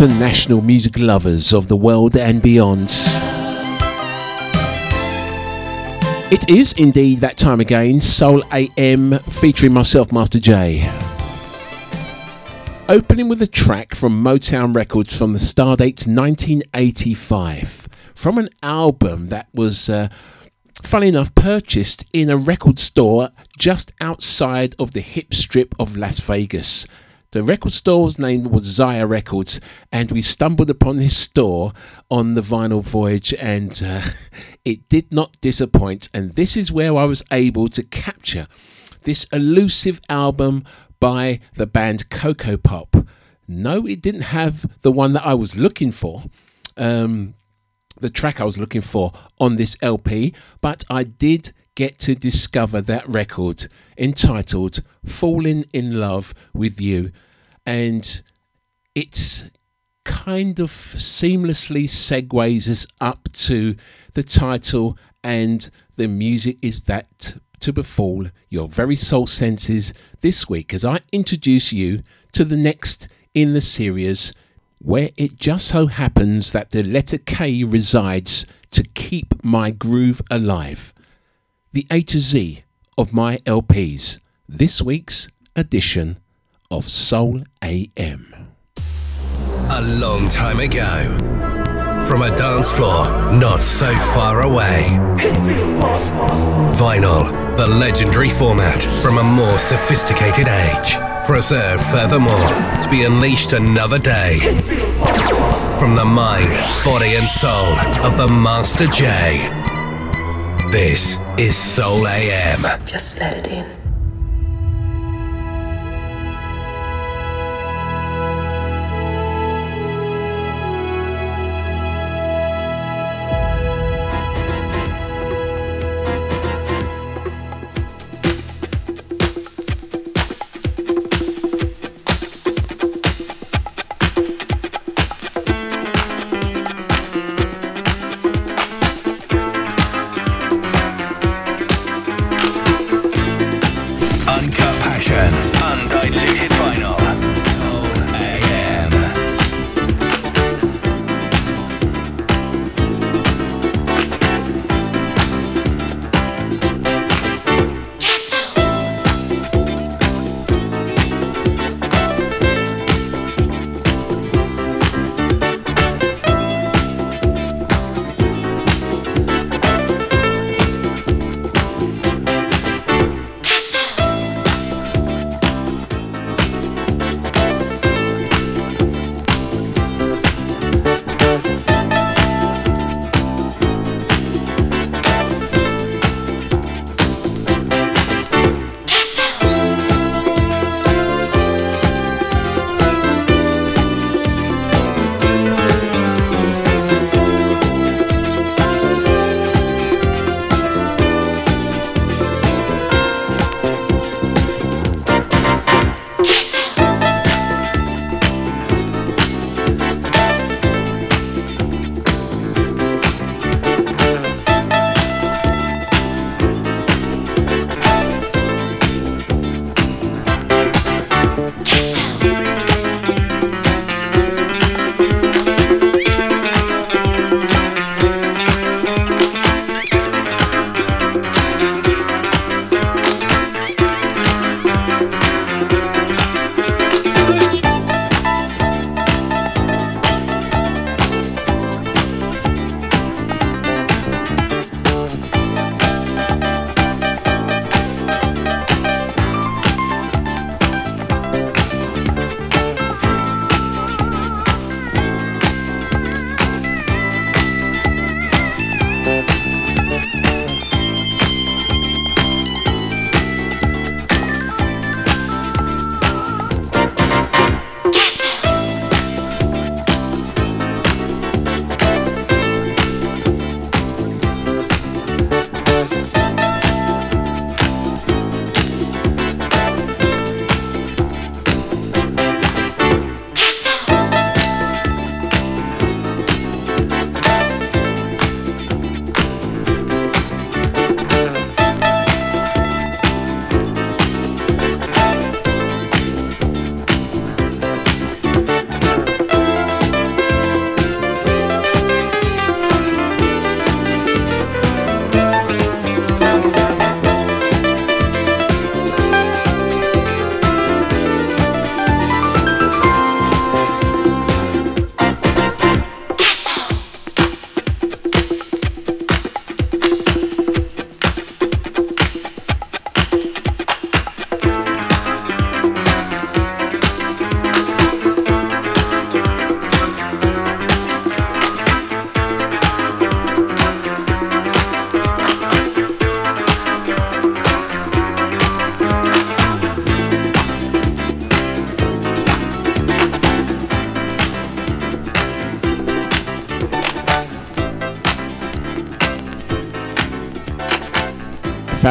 International music lovers of the world and beyond. It is indeed that time again, Soul AM featuring myself, Master J. Opening with a track from Motown Records from the Stardate 1985, from an album that was, uh, funny enough, purchased in a record store just outside of the hip strip of Las Vegas. The record store's name was Zia Records, and we stumbled upon this store on the vinyl voyage, and uh, it did not disappoint. And this is where I was able to capture this elusive album by the band Koko-Pop. No, it didn't have the one that I was looking for. Um, the track I was looking for on this LP, but I did get to discover that record entitled Falling in Love with You. And it's kind of seamlessly segues us up to the title, and the music is that to befall your very soul senses this week as I introduce you to the next in the series where it just so happens that the letter K resides to keep my groove alive. The A to Z of my LPs. This week's edition of Soul AM. A long time ago, from a dance floor not so far away. Vinyl, the legendary format from a more sophisticated age. Preserved furthermore to be unleashed another day. From the mind, body, and soul of the Master J. This is Soul AM. Just let it in.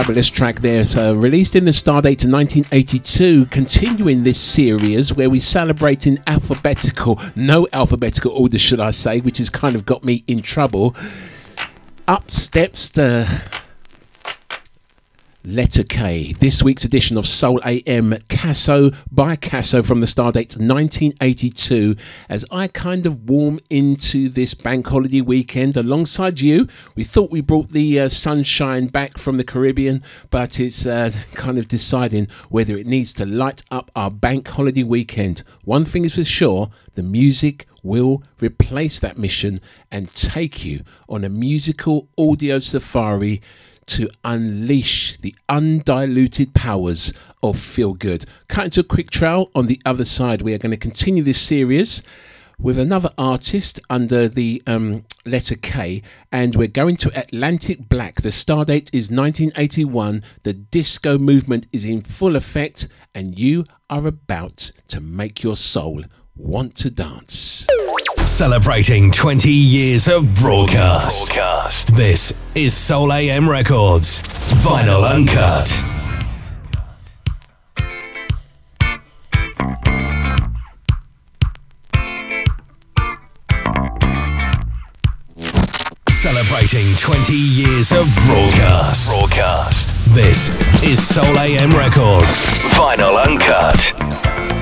Fabulous track there. So, released in the Stardate of 1982, continuing this series where we celebrate in alphabetical, no alphabetical order, should I say, which has kind of got me in trouble. Up steps the Letter K. This week's edition of Soul AM Kasso by Kasso from the Stardates 1982 as I kind of warm into this bank holiday weekend alongside you. We thought we brought the uh, sunshine back from the Caribbean, but it's uh, kind of deciding whether it needs to light up our bank holiday weekend. One thing is for sure the music will replace that mission and take you on a musical audio safari to unleash the undiluted powers of feel good. Cutting to a quick trail on the other side, we are going to continue this series with another artist under the um, letter K, and we're going to Atlantic Black. The star date is 1981. The disco movement is in full effect, and you are about to make your soul want to dance. Celebrating 20 years of broadcast. broadcast. This is Soul AM Records, Vinyl Uncut. Celebrating 20 years of broadcast. Broadcast. This is Soul AM Records, Vinyl Uncut.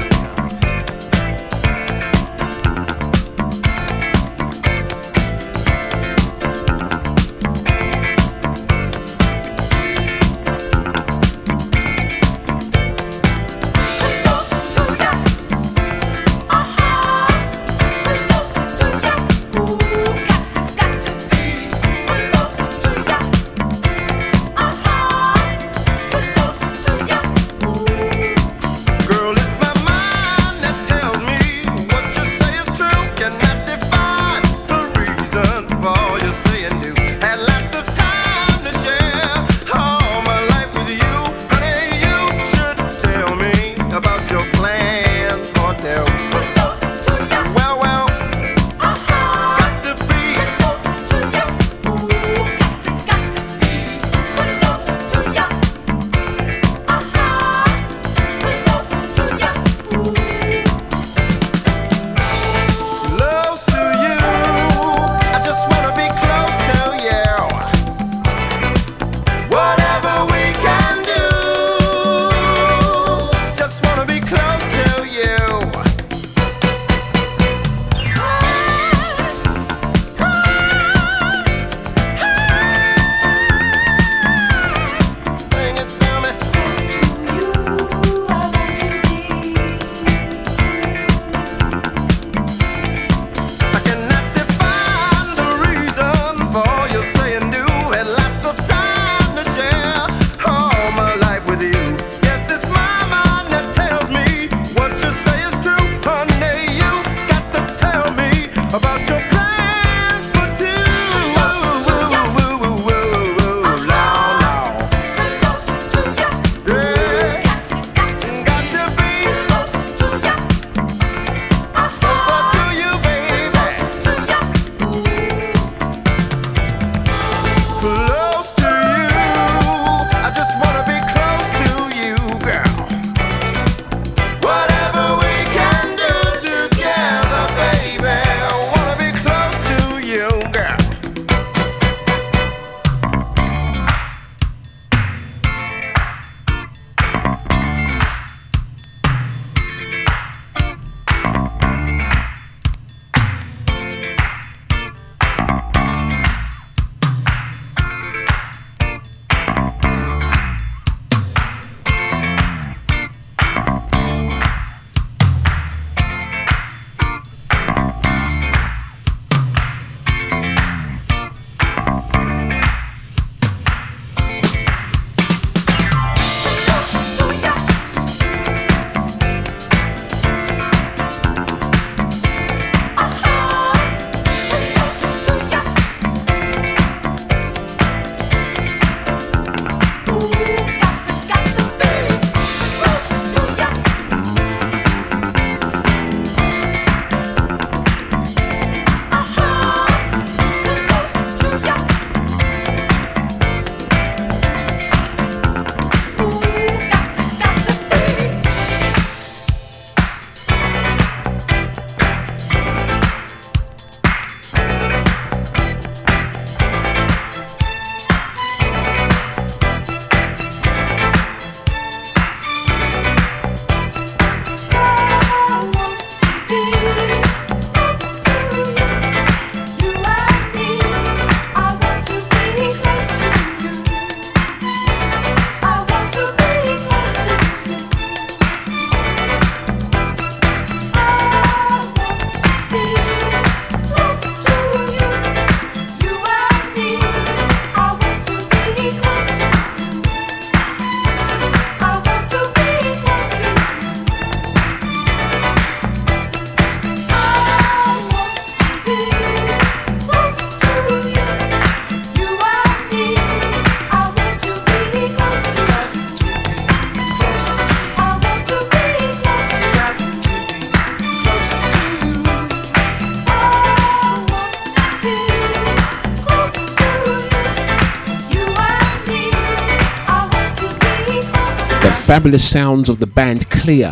Fabulous sounds of the band Kleer.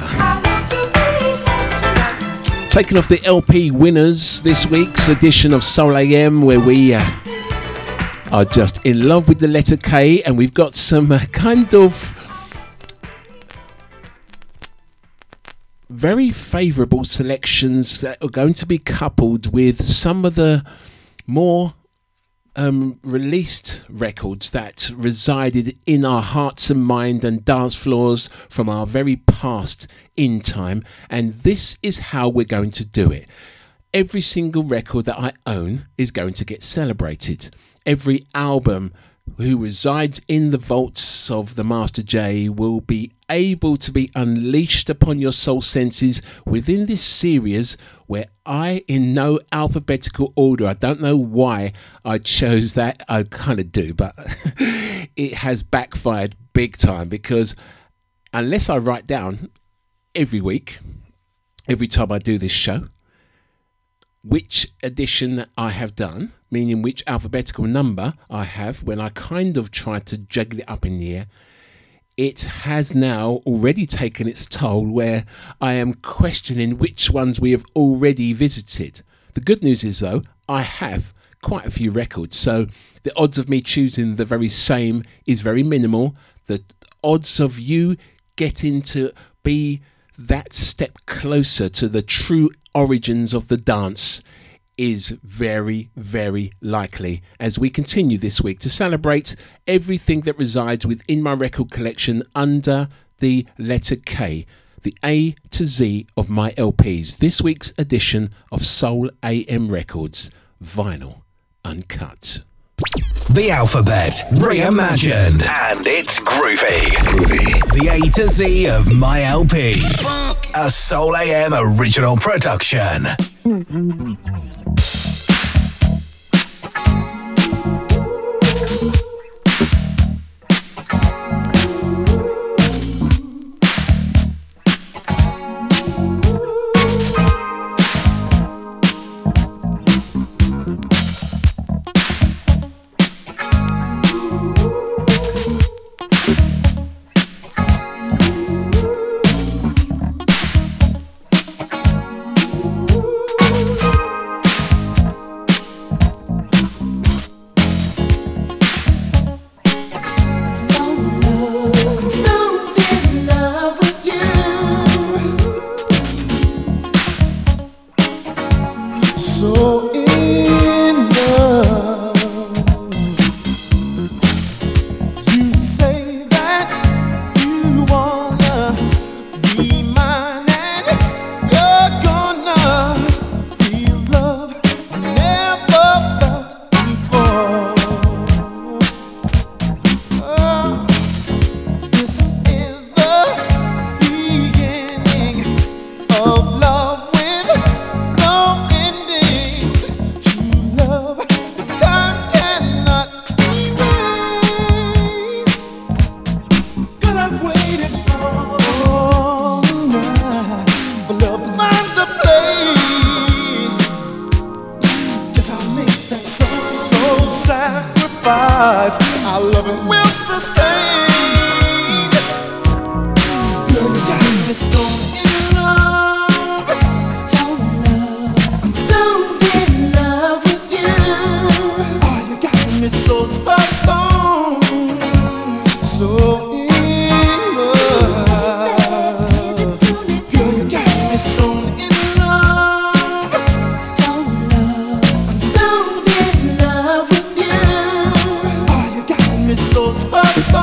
Taking off the LP winners this week's edition of Soul AM, where we uh, are just in love with the letter K, and we've got some uh, kind of very favourable selections that are going to be coupled with some of the more um, released records that resided in our hearts and mind and dance floors from our very past in time. And this is how we're going to do it. Every single record that I own is going to get celebrated. Every album who resides in the vaults of the Master J will be able to be unleashed upon your soul senses within this series where I, in no alphabetical order, I don't know why I chose that, I kind of do, but it has backfired big time because unless I write down every week, every time I do this show, which edition I have done, meaning which alphabetical number I have when I kind of try to juggle it up in the air, it has now already taken its toll where I am questioning which ones we have already visited. The good news is, though, I have quite a few records, so the odds of me choosing the very same is very minimal. The odds of you getting to be that step closer to the true origins of the dance is very, very likely as we continue this week to celebrate everything that resides within my record collection under the letter K, the A to Z of my LPs. This week's edition of Soul AM Records, vinyl uncut. The alphabet reimagined, and it's groovy. Groovy. The A to Z of my LPs. A Soul AM original production.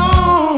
bom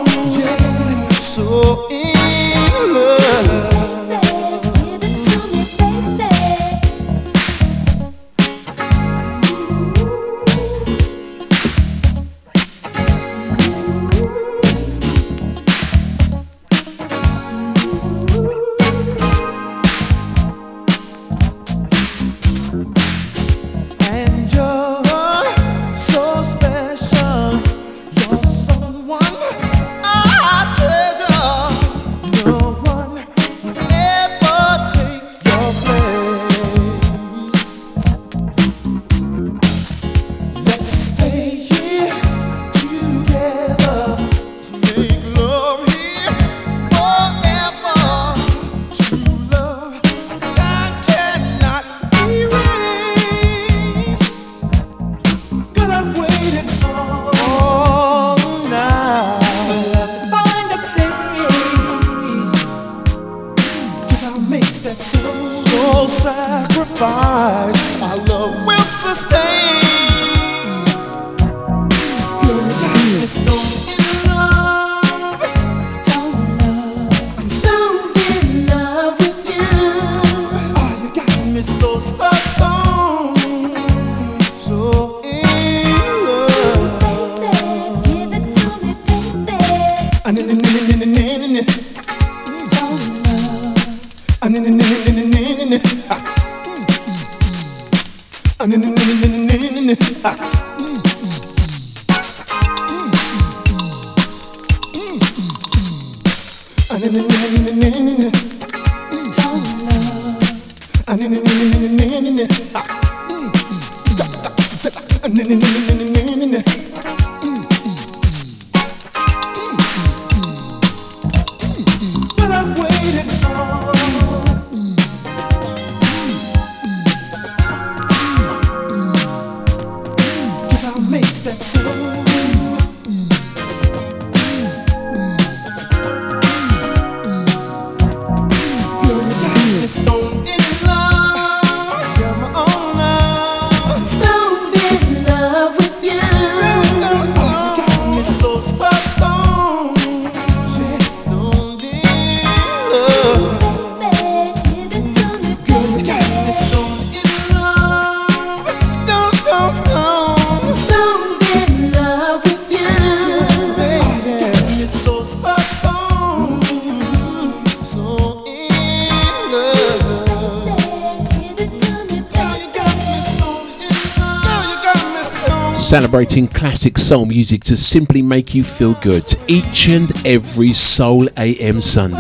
celebrating classic soul music to simply make you feel good each and every Soul AM Sunday.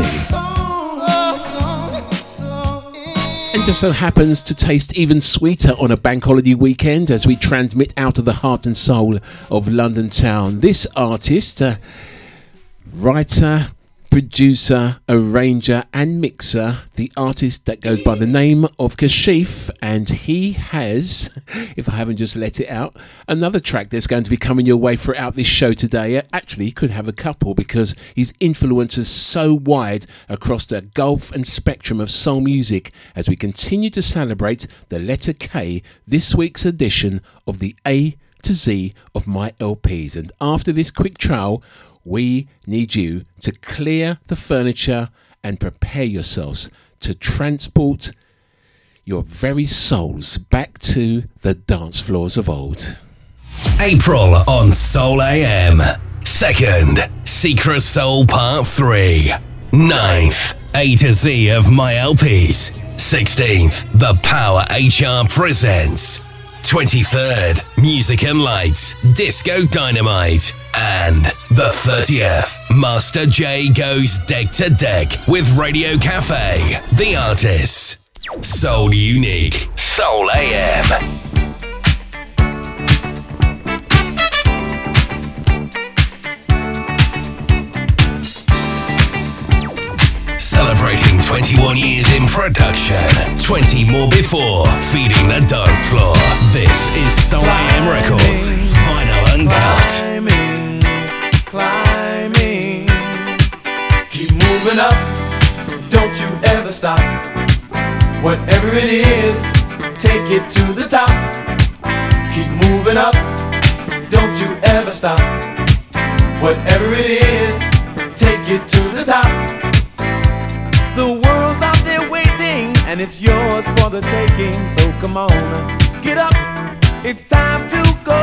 And just so happens to taste even sweeter on a bank holiday weekend as we transmit out of the heart and soul of London town. This artist, uh, writer, producer, arranger, and mixer, the artist that goes by the name of Kashif, and he has, if I haven't just let it out, another track that's going to be coming your way throughout this show today. Actually, he could have a couple because his influence is so wide across the gulf and spectrum of soul music as we continue to celebrate the letter K, this week's edition of the A to Z of my LPs. And after this quick trial, we need you to clear the furniture and prepare yourselves to transport your very souls back to the dance floors of old. April on Soul AM. Second, Secret Soul Part 3. Ninth, A to Z of My LPs. 16th, The Power HR presents 23rd, Music and Lights, Disco Dynamite. And the 30th, Master J goes deck to deck with Radio Cafe, the artists. Soul Unique, Soul AM. Celebrating 21 years in production, 20 more before, feeding the dance floor. This is Soul AM Records, vinyl uncut. Climbing, climbing, keep moving up, don't you ever stop. Whatever it is, take it to the top. Keep moving up, don't you ever stop. Whatever it is, take it to the top. And it's yours for the taking. So come on, get up, it's time to go.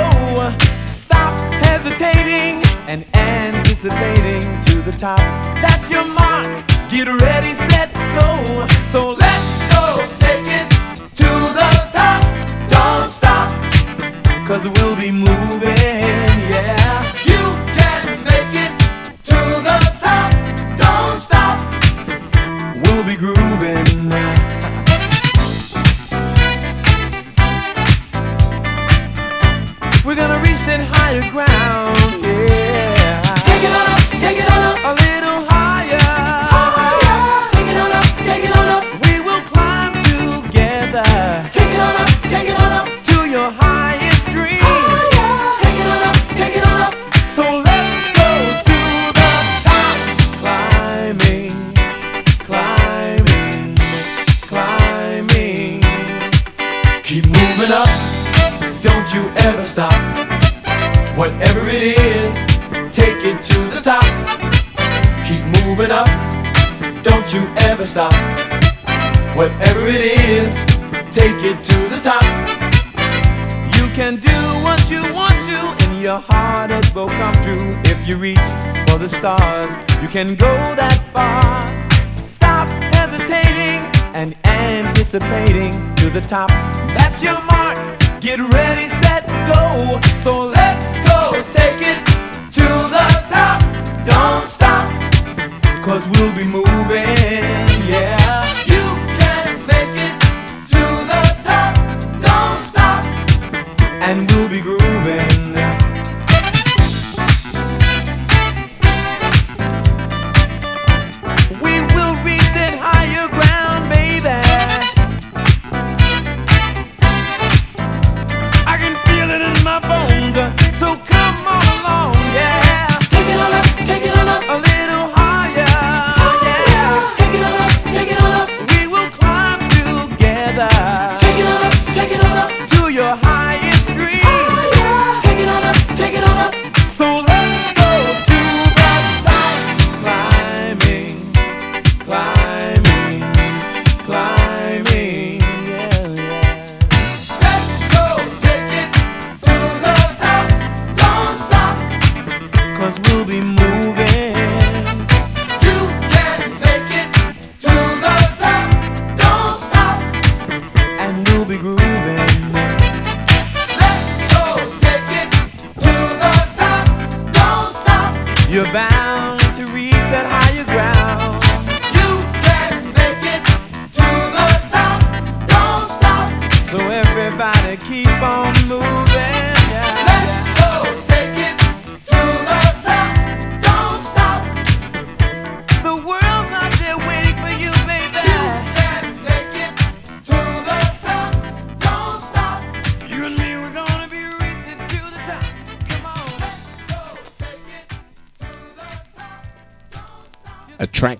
Stop hesitating and anticipating to the top. That's your mark. Get ready, set, go. So let's go, take it to the top. Don't stop, cause we'll be moving, yeah. Higher ground, stop. Whatever it is, take it to the top. You can do what you want to, and your heart it will come true. If you reach for the stars, you can go that far. Stop hesitating and anticipating to the top. That's your mark and we'll be great.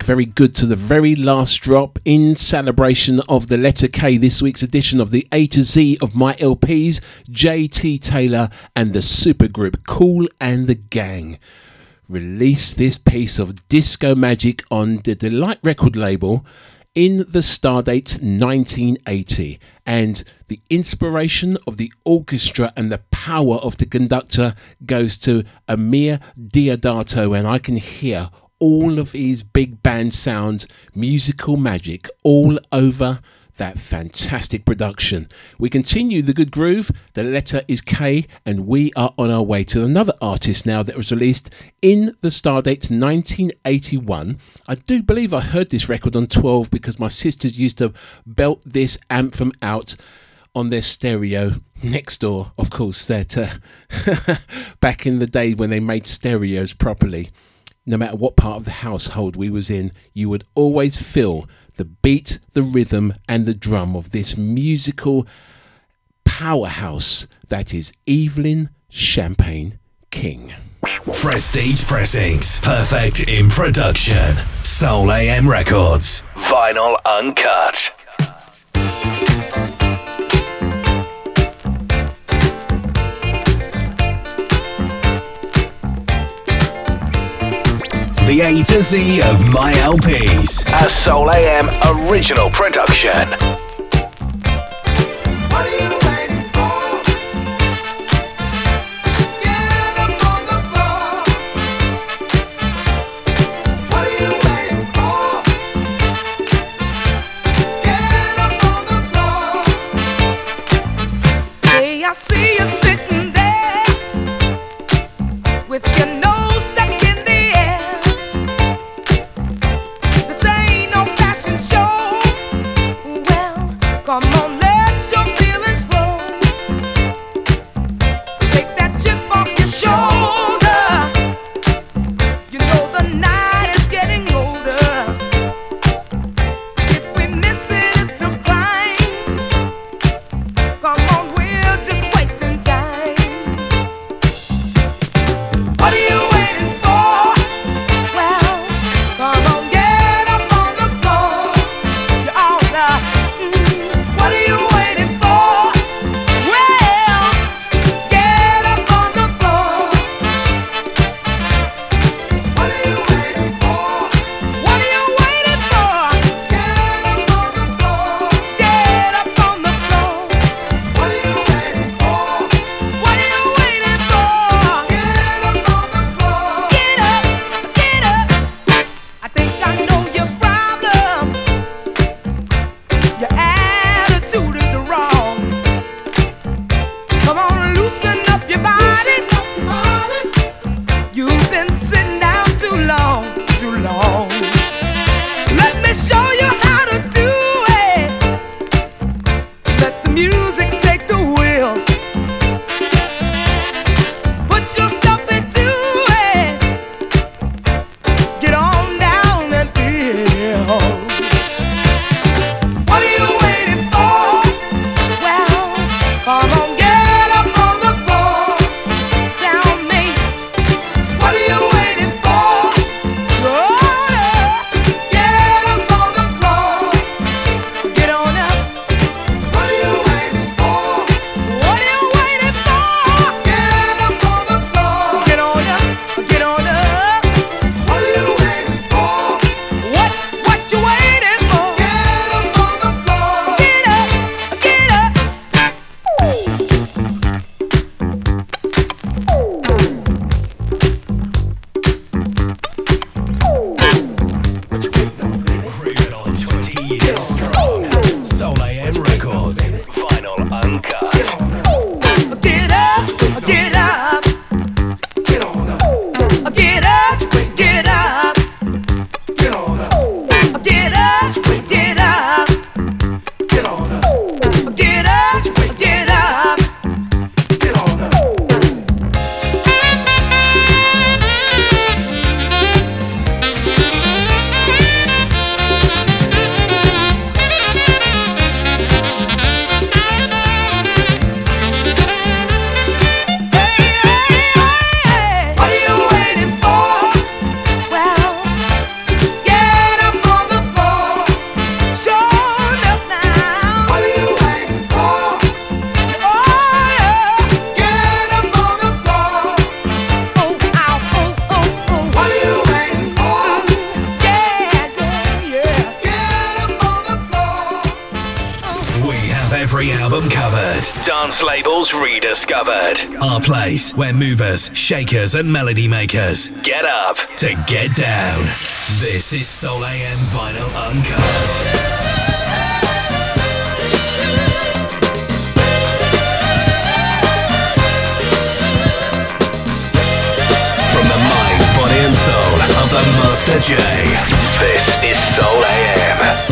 Very good to the very last drop in celebration of the letter K, this week's edition of the A to Z of my LPs, JT Taylor and the supergroup Kool and the Gang. Release this piece of disco magic on the De-Lite record label in the stardate 1980 and the inspiration of the orchestra and the power of the conductor goes to Eumir Deodato and I can hear all of his big band sound, musical magic all over that fantastic production. We continue the good groove. The letter is K, and we are on our way to another artist now that was released in the Stardate 1981. I do believe I heard this record on 12 because my sisters used to belt this anthem out on their stereo next door, of course, that uh, back in the day when they made stereos properly no matter what part of the household we was in, you would always feel the beat, the rhythm, and the drum of this musical powerhouse that is Evelyn Champagne King. Prestige Pressings, perfect in production. Soul AM Records, vinyl uncut. The A to Z of my LPs. A Soul AM original production. Where movers, shakers, and melody makers get up to get down. This is Soul AM Vinyl Uncut. From the mind, body, and soul of the Master J. This is Soul AM.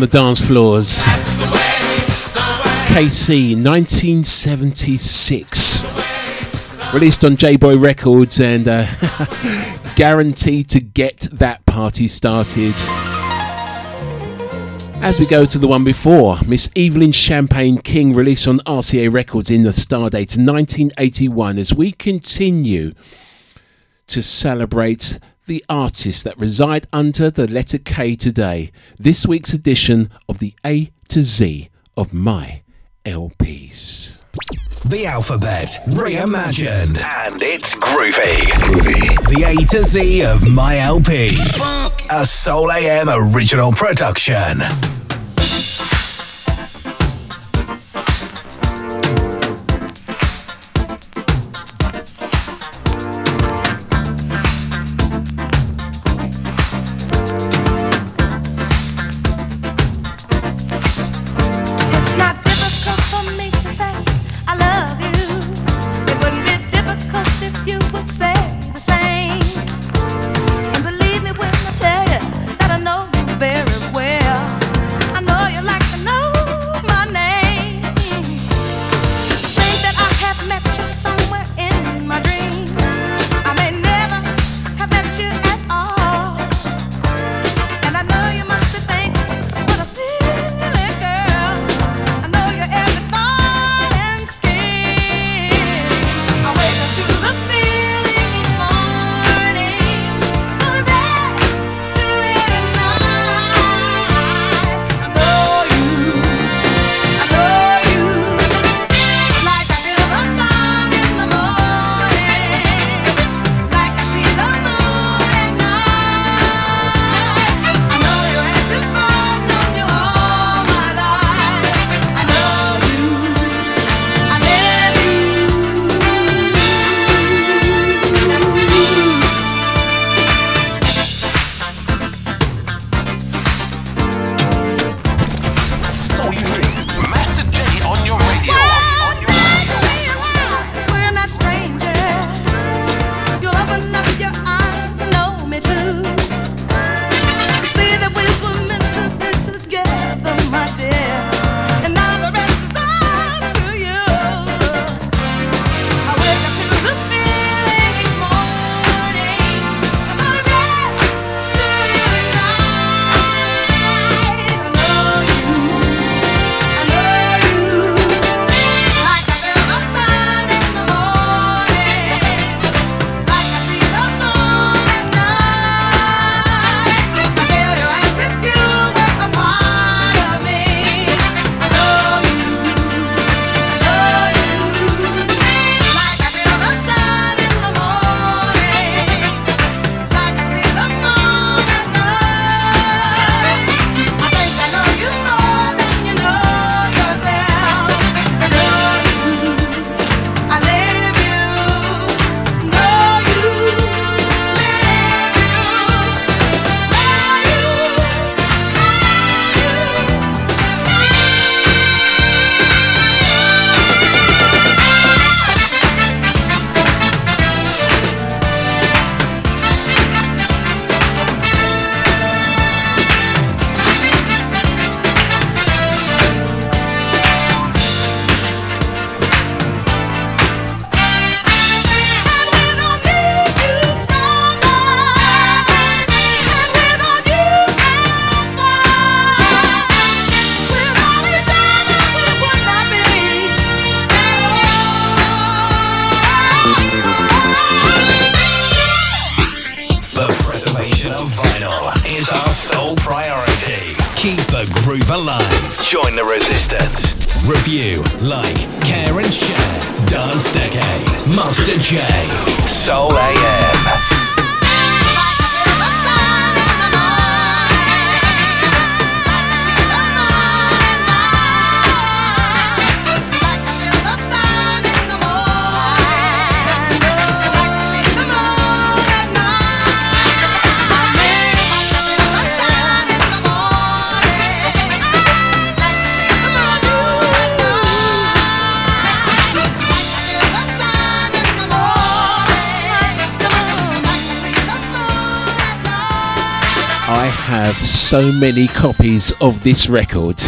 The dance floors. KC 1976. Released on J Boy Records and uh, guaranteed to get that party started. As we go to the one before, Miss Evelyn Champagne King released on RCA Records in the Stardate 1981 as we continue to celebrate the artists that reside under the letter K today. This week's edition of the A to Z of my LPs. The alphabet reimagined, and it's groovy. Groovy. The A to Z of my LPs. A Soul AM original production. So many copies of this record.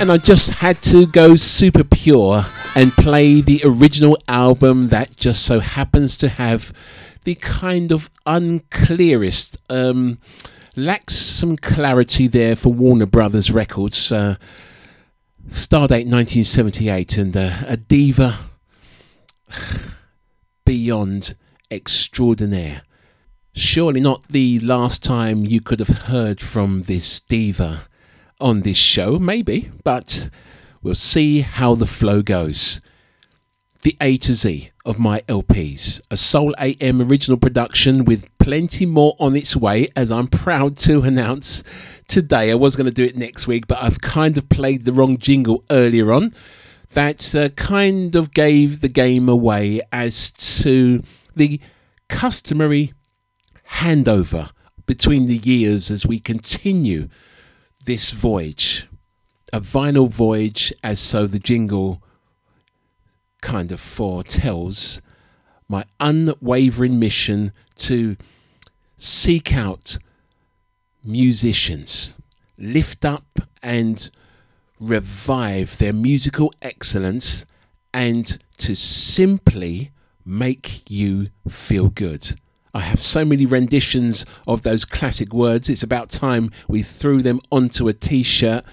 And I just had to go super pure and play the original album that just so happens to have the kind of unclearest, um, lacks some clarity there for Warner Brothers Records. Uh, Stardate 1978 and uh, a diva beyond extraordinaire. Surely not the last time you could have heard from this diva on this show, maybe, but we'll see how the flow goes. The A to Z of my LPs, a Soul AM original production with plenty more on its way, as I'm proud to announce today. I was going to do it next week, but I've kind of played the wrong jingle earlier on. That uh, kind of gave the game away as to the customary handover between the years as we continue this voyage. A vinyl voyage, as so the jingle kind of foretells. My unwavering mission to seek out musicians, lift up and revive their musical excellence, and to simply make you feel good. I have so many renditions of those classic words. It's about time we threw them onto a t shirt.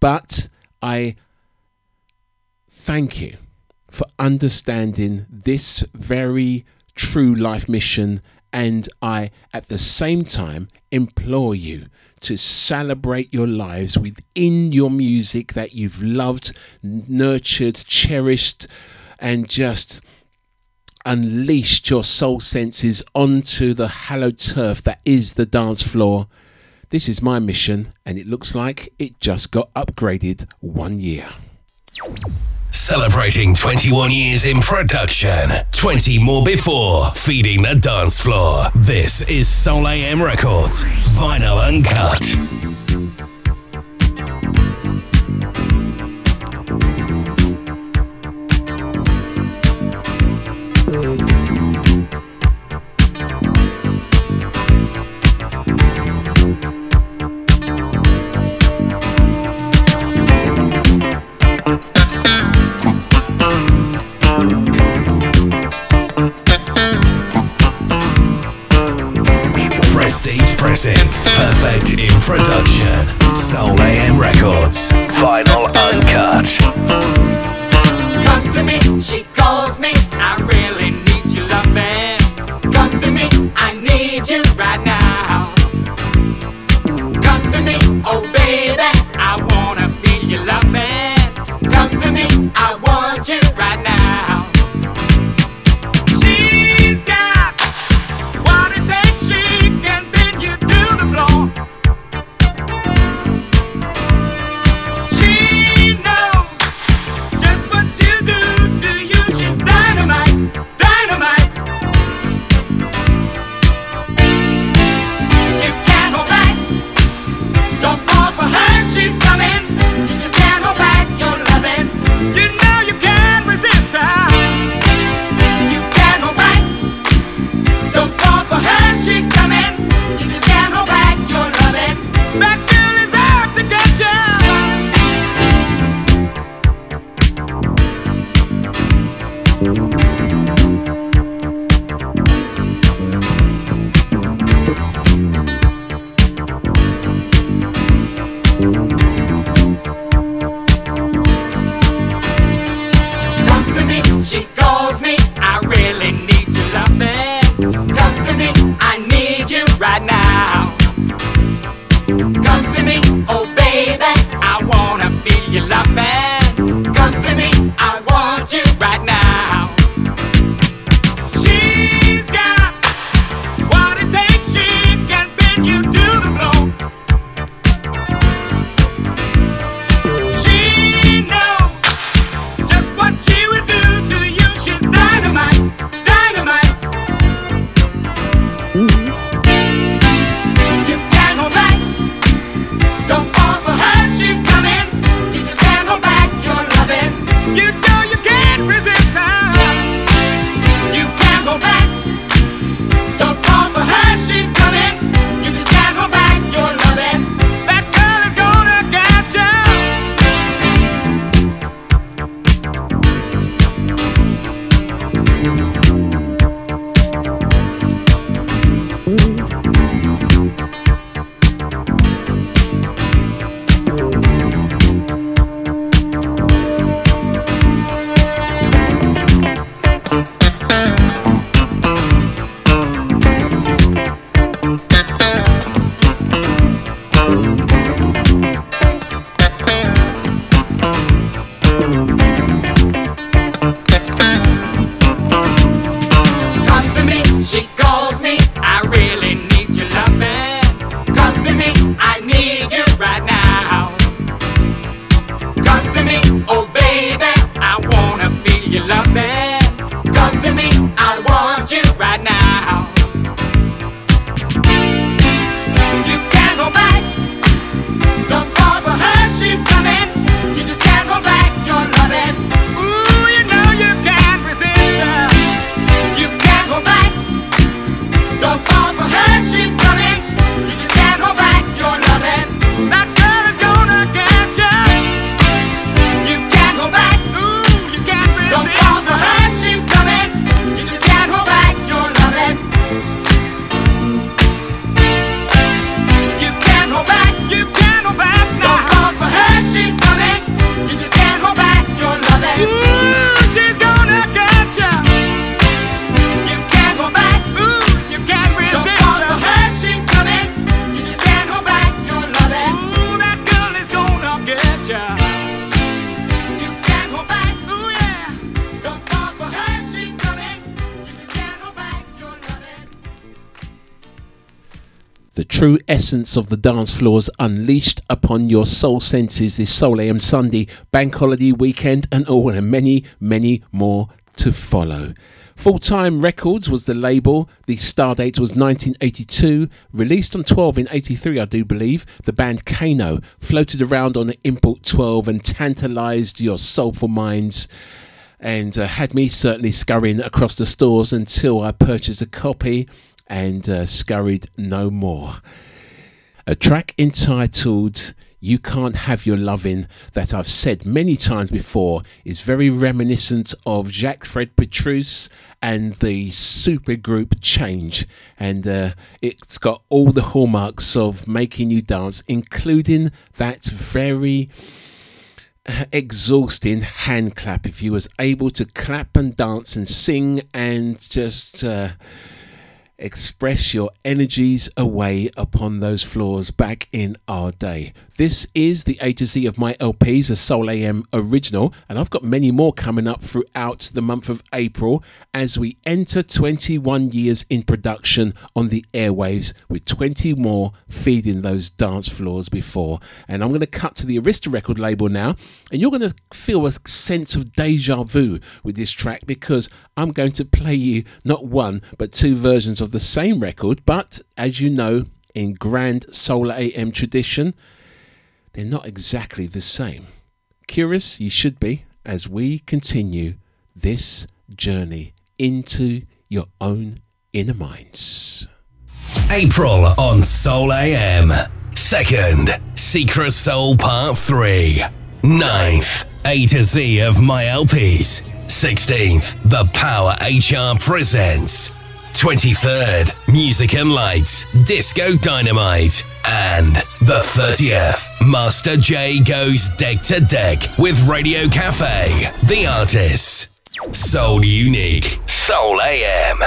But I thank you for understanding this very true life mission. And I, at the same time, implore you to celebrate your lives within your music that you've loved, nurtured, cherished, and just unleashed your soul senses onto the hallowed turf that is the dance floor. This is my mission, and it looks like it just got upgraded one year. Celebrating 21 years in production, 20 more before, feeding the dance floor. This is Soul AM Records, Vinyl Uncut. Presents Perfect in Production. Soul AM Records. Vinyl Uncut. Come to me, she For her she's coming. You just can't hope. True essence of the dance floors unleashed upon your soul senses this Soul AM Sunday, Bank Holiday weekend, and all, and many, many more to follow. Full Time Records was the label. The star date was 1982. Released on 12 in 83, I do believe. The band Kano floated around on the Import 12 and tantalized your soulful minds and uh, had me certainly scurrying across the stores until I purchased a copy and uh, scurried no more. A track entitled You Can't Have Your Loving, that I've said many times before, is very reminiscent of Jacques Fred Petrus and the super group Change. And uh, it's got all the hallmarks of making you dance, including that very uh, exhausting hand clap if you was able to clap and dance and sing and just uh, express your energies away upon those floors back in our day. This is the A to Z of my LPs, a Soul AM original, and I've got many more coming up throughout the month of April as we enter 21 years in production on the airwaves with 20 more feeding those dance floors before. And I'm going to cut to the Arista record label now, and you're going to feel a sense of deja vu with this track because I'm going to play you not one but two versions of the same record, but as you know, in grand Soul AM tradition, they're not exactly the same. Curious you should be as we continue this journey into your own inner minds. April on Soul AM. Second, Secret Soul Part 3. Ninth, A to Z of my LPs. 16th, The Power HR presents 23rd, Music and Lights, Disco Dynamite. And the 30th, Master J goes deck to deck with Radio Cafe, the artists. Soul Unique, Soul AM.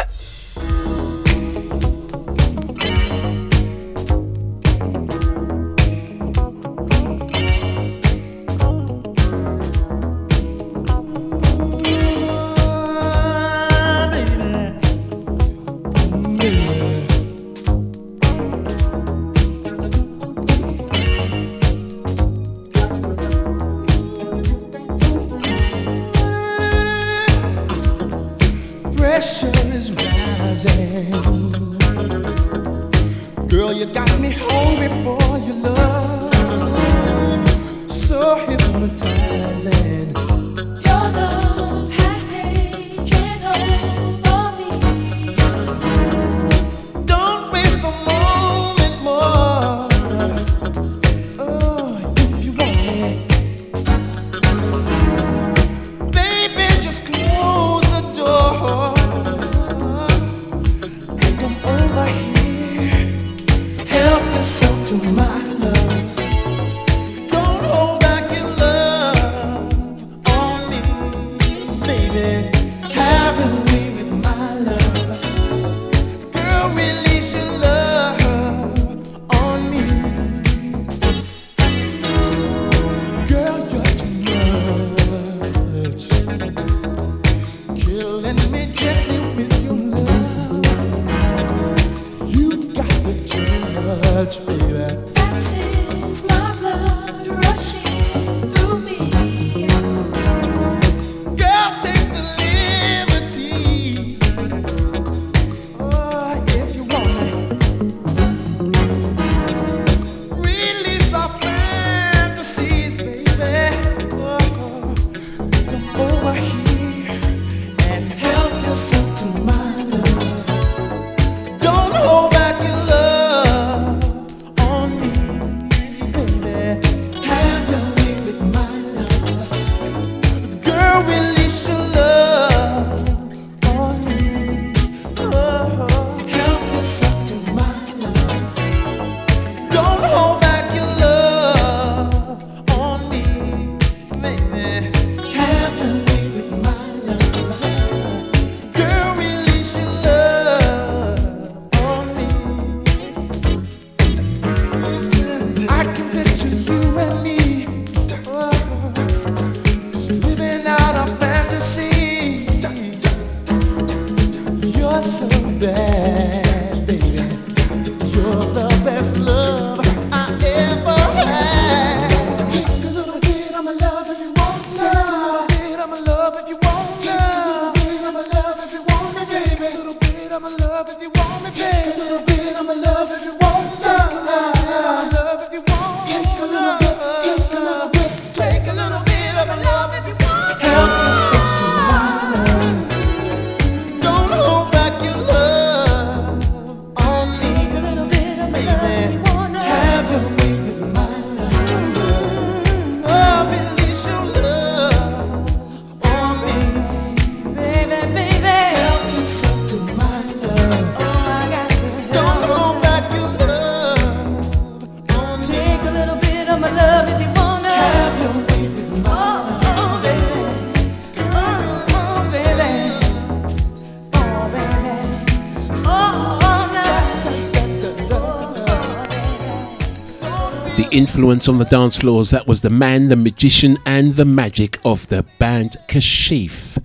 The on the dance floors, that was the man, the magician, and the magic of the band Kashif.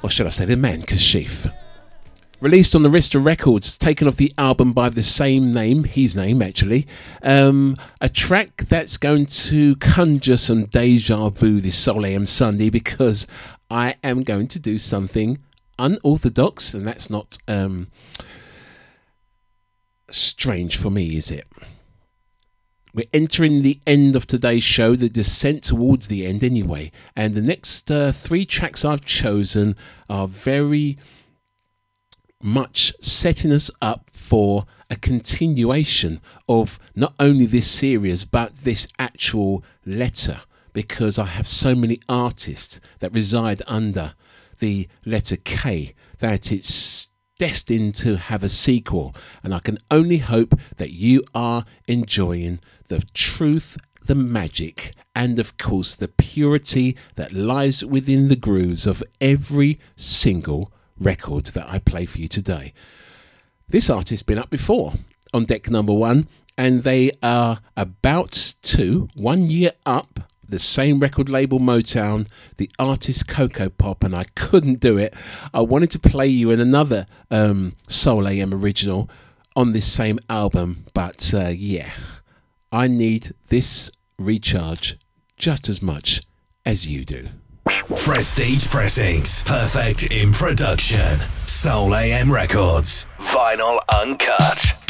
Or should I say the man Kashif? Released on Arista Records, taken off the album by the same name, his name actually. Um, a track that's going to conjure some deja vu this Soul AM Sunday because I am going to do something unorthodox, and that's not um, strange for me, is it? We're entering the end of today's show, the descent towards the end, anyway. And the next uh, three tracks I've chosen are very much setting us up for a continuation of not only this series but this actual letter because I have so many artists that reside under the letter K that it's destined to have a sequel and I can only hope that you are enjoying the truth the magic and of course the purity that lies within the grooves of every single record that I play for you today. This artist's been up before on deck number one, and they are about to, one year up, the same record label Motown, the artist Koko-Pop, and I couldn't do it. I wanted to play you in another um, Soul AM original on this same album, but uh, yeah, I need this recharge just as much as you do. Prestige Pressings. Perfect in production. Soul AM Records. Vinyl Uncut.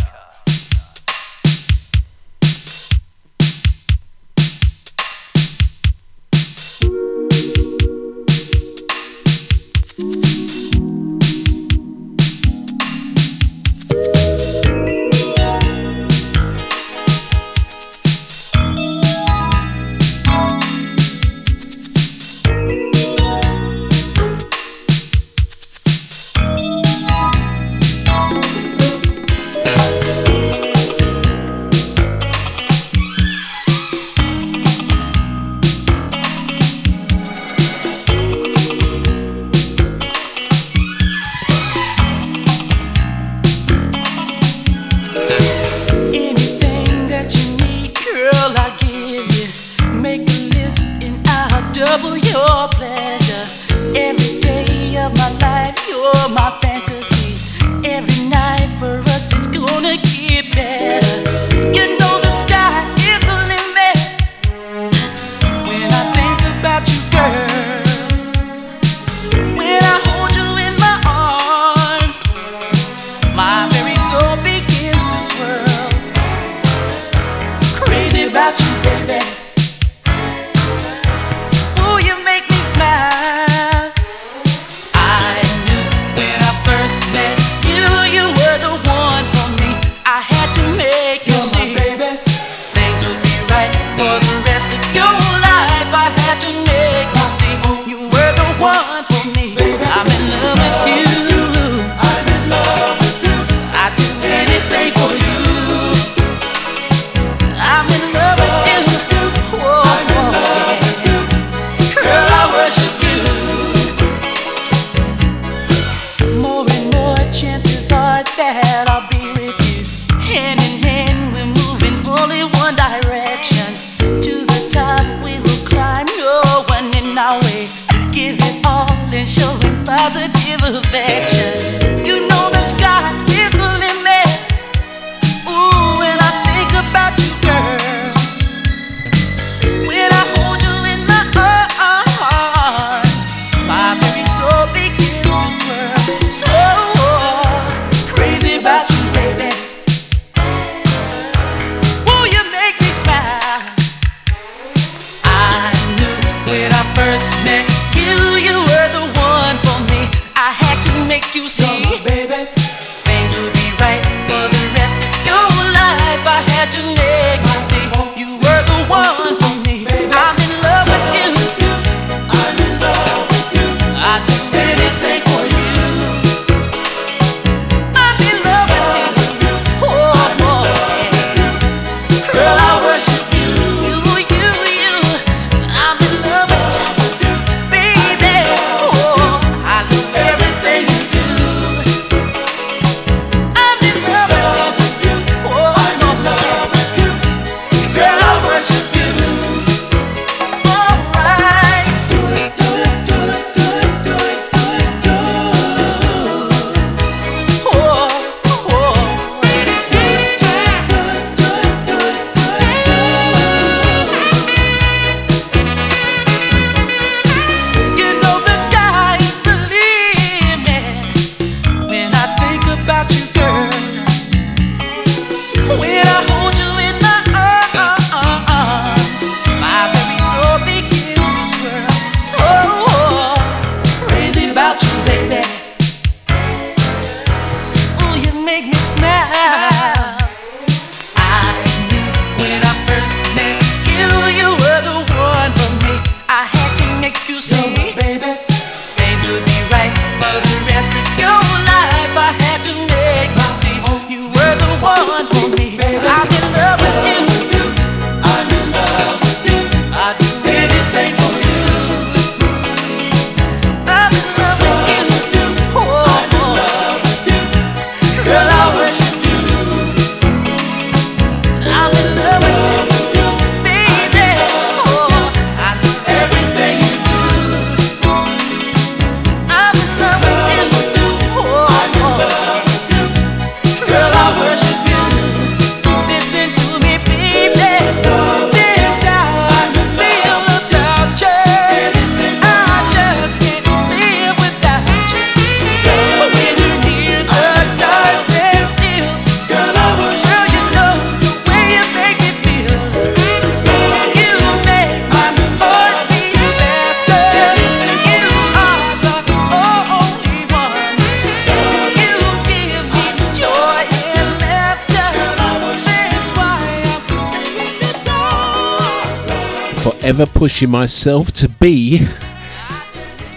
Pushing myself to be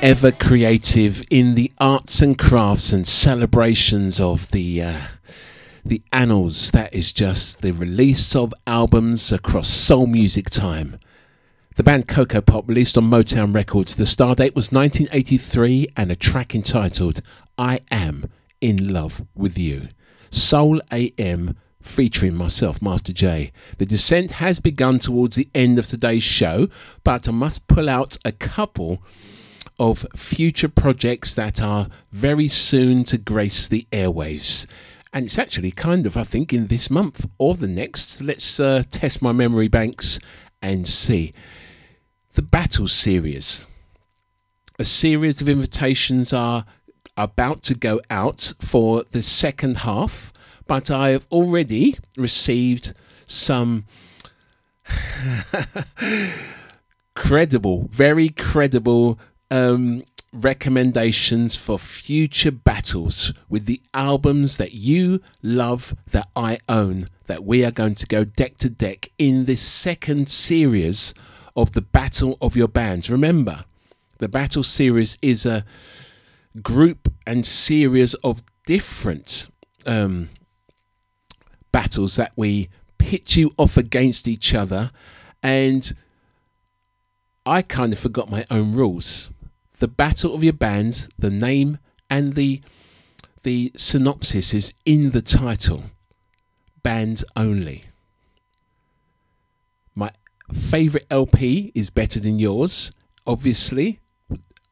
ever creative in the arts and crafts and celebrations of the uh, the annals. That is just the release of albums across soul music time. The band Koko-Pop released on Motown Records. The star date was 1983 and a track entitled I Am in Love with You. Soul AM featuring myself, Master J. The descent has begun towards the end of today's show, but I must pull out a couple of future projects that are very soon to grace the airwaves. And it's actually kind of, I think, in this month or the next. Let's uh, test my memory banks and see. The Battle Series. A series of invitations are about to go out for the second half but I have already received some credible, very credible um, recommendations for future battles with the albums that you love that I own that we are going to go deck to deck in this second series of the Battle of Your Bands. Remember, the Battle series is a group and series of different um, battles that we pit you off against each other and I kind of forgot my own rules. The battle of your bands, the name and the the synopsis is in the title. Bands only. My favorite LP is better than yours. Obviously,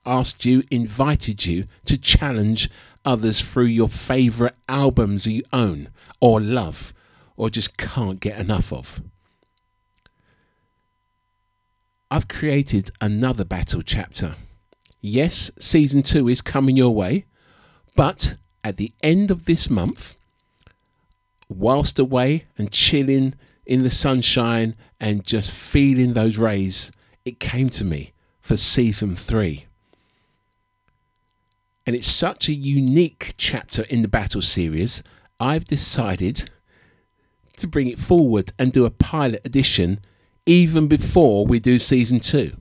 asked you, invited you to challenge others through your favourite albums you own or love or just can't get enough of. I've created another battle chapter. Yes, season two is coming your way, but at the end of this month, whilst away and chilling in the sunshine and just feeling those rays, it came to me for season three. And it's such a unique chapter in the battle series, I've decided to bring it forward and do a pilot edition even before we do season two.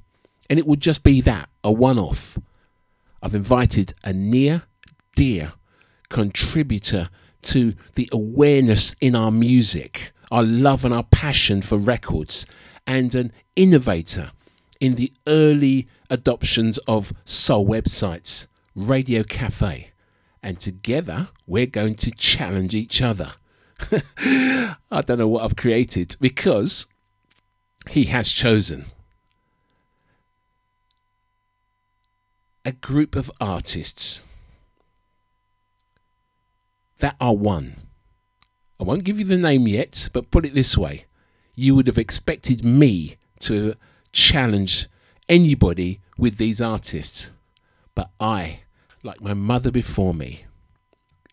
And it will just be that, a one off. I've invited a near dear contributor to the awareness in our music, our love and our passion for records, and an innovator in the early adoptions of soul websites Radio Cafe. And together we're going to challenge each other. I don't know what I've created because he has chosen a group of artists that are one. I won't give you the name yet, but put it this way you would have expected me to challenge anybody with these artists. But I, like my mother before me,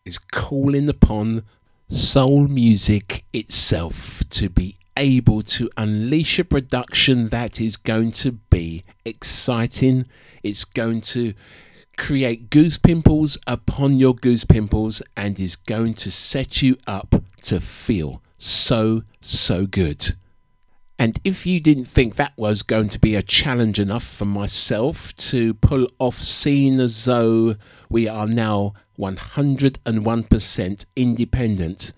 is calling upon soul music itself to be able to unleash a production that is going to be exciting. It's going to create goose pimples upon your goose pimples and is going to set you up to feel so, so good. And if you didn't think that was going to be a challenge enough for myself to pull off, seeing as though we are now 101% independent,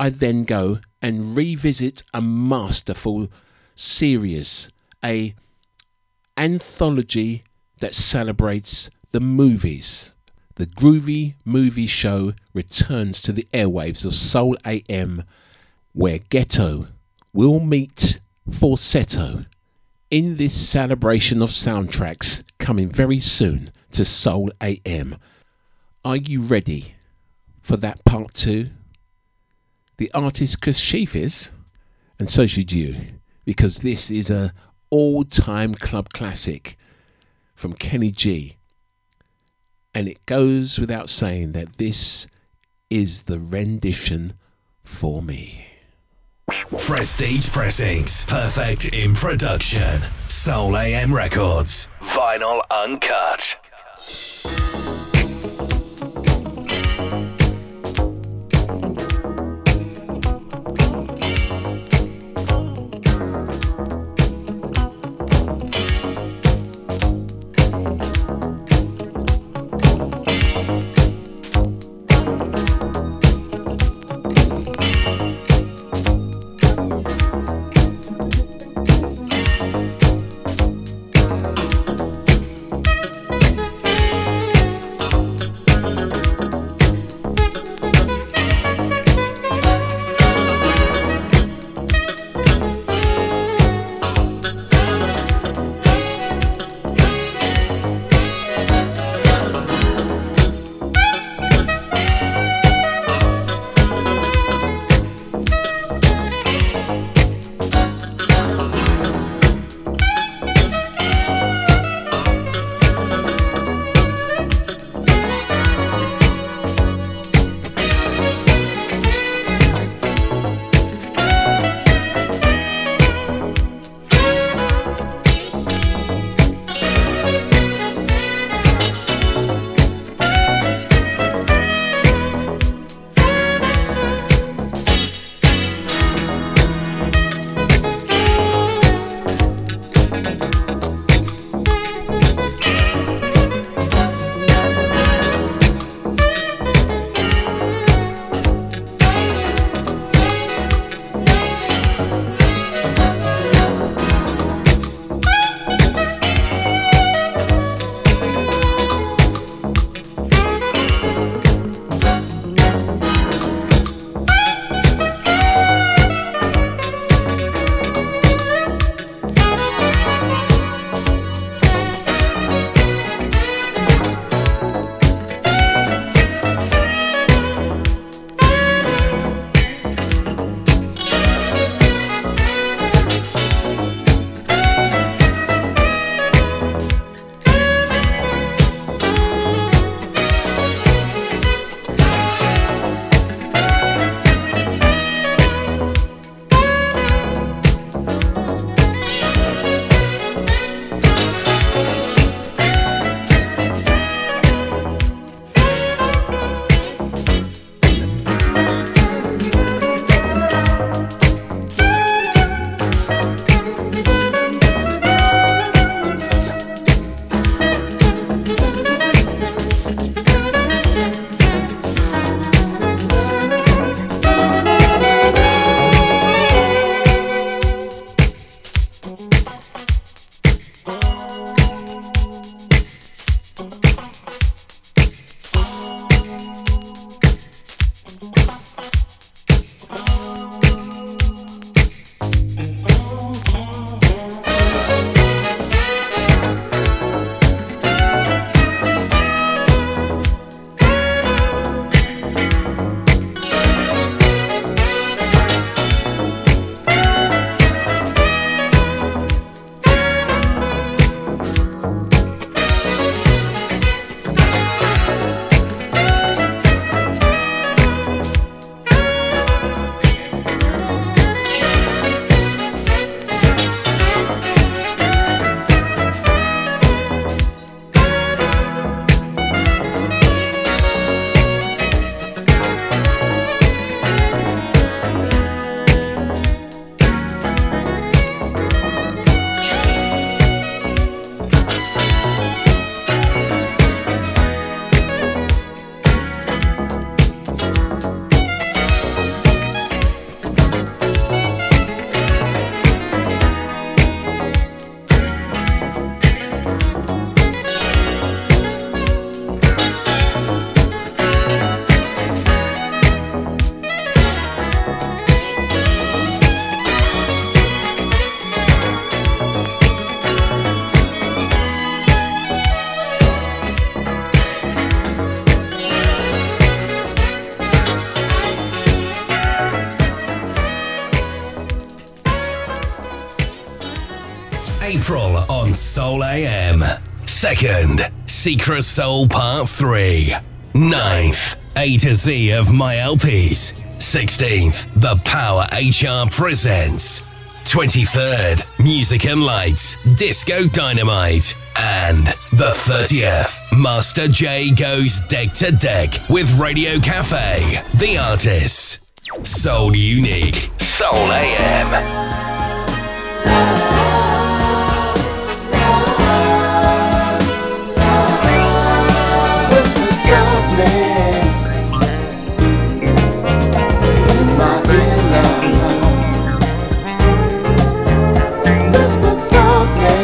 I then go and revisit a masterful series, a anthology that celebrates the movies. The groovy movie show returns to the airwaves of Soul AM, where ghetto will meet falsetto in this celebration of soundtracks coming very soon to Soul AM. Are you ready for that part two? The artist Chris Kashif is, and so should you, because this is a all-time club classic from Kenny G. And it goes without saying that this is the rendition for me. Prestige Pressings. Perfect in production. Soul AM Records. Vinyl Uncut. Soul AM. Second, Secret Soul Part 3. Ninth, A to Z of My LPs. 16th, The Power HR presents. 23rd, Music and Lights, Disco Dynamite. And the 30th, Master J goes deck to deck with Radio Cafe, the artists. Soul Unique, Soul AM. softness.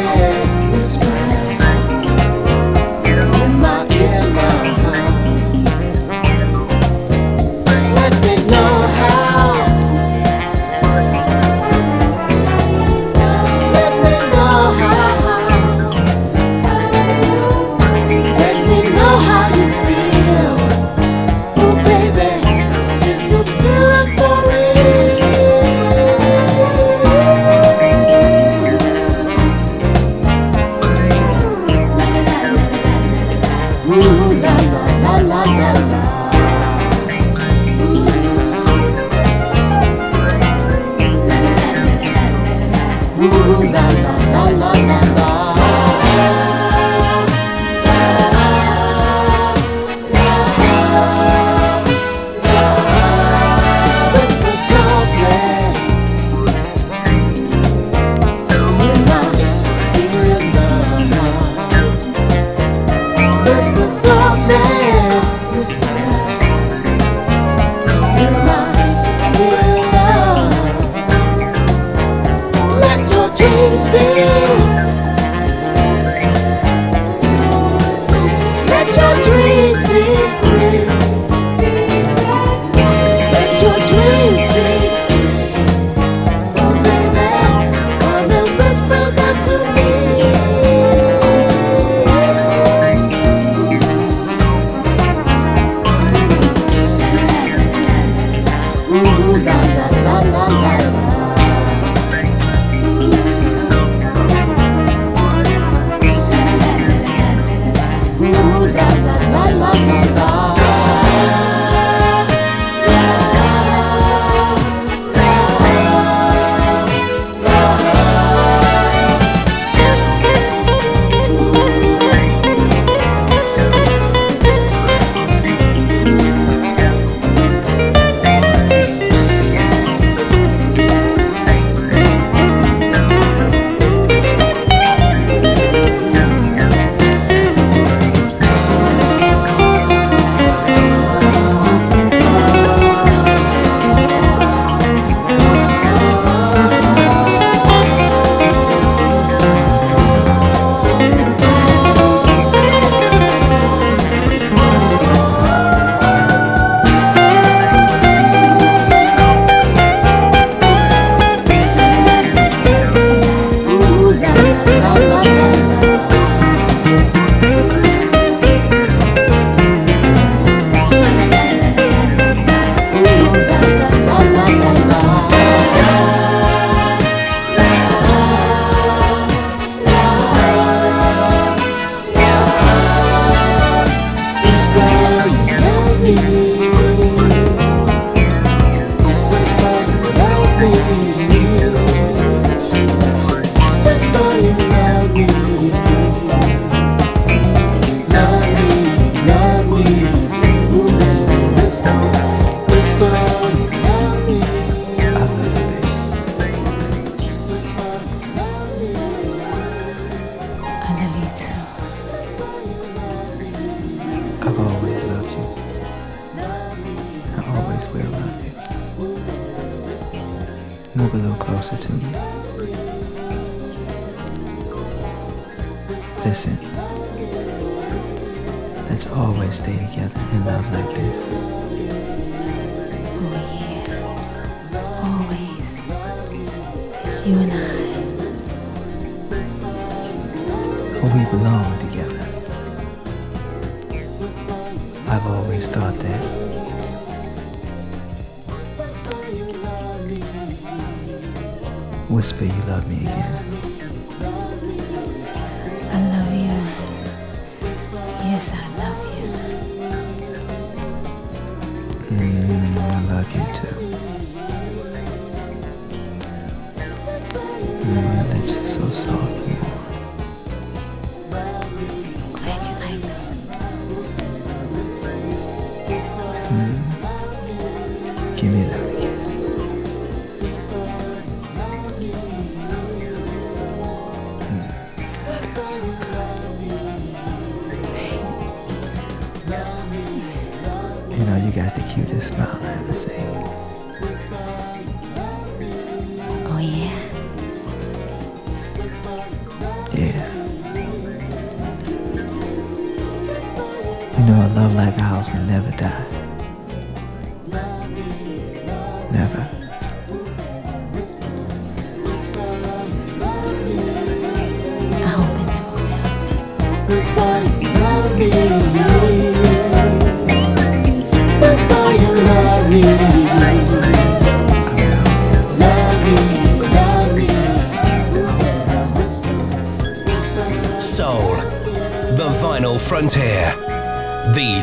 Move a little closer to me. Listen. Let's always stay together in love like this. Oh yeah. Always. It's you and I. For we belong together. I've always thought that. whisper you love me again. I love you. Yes, I love you.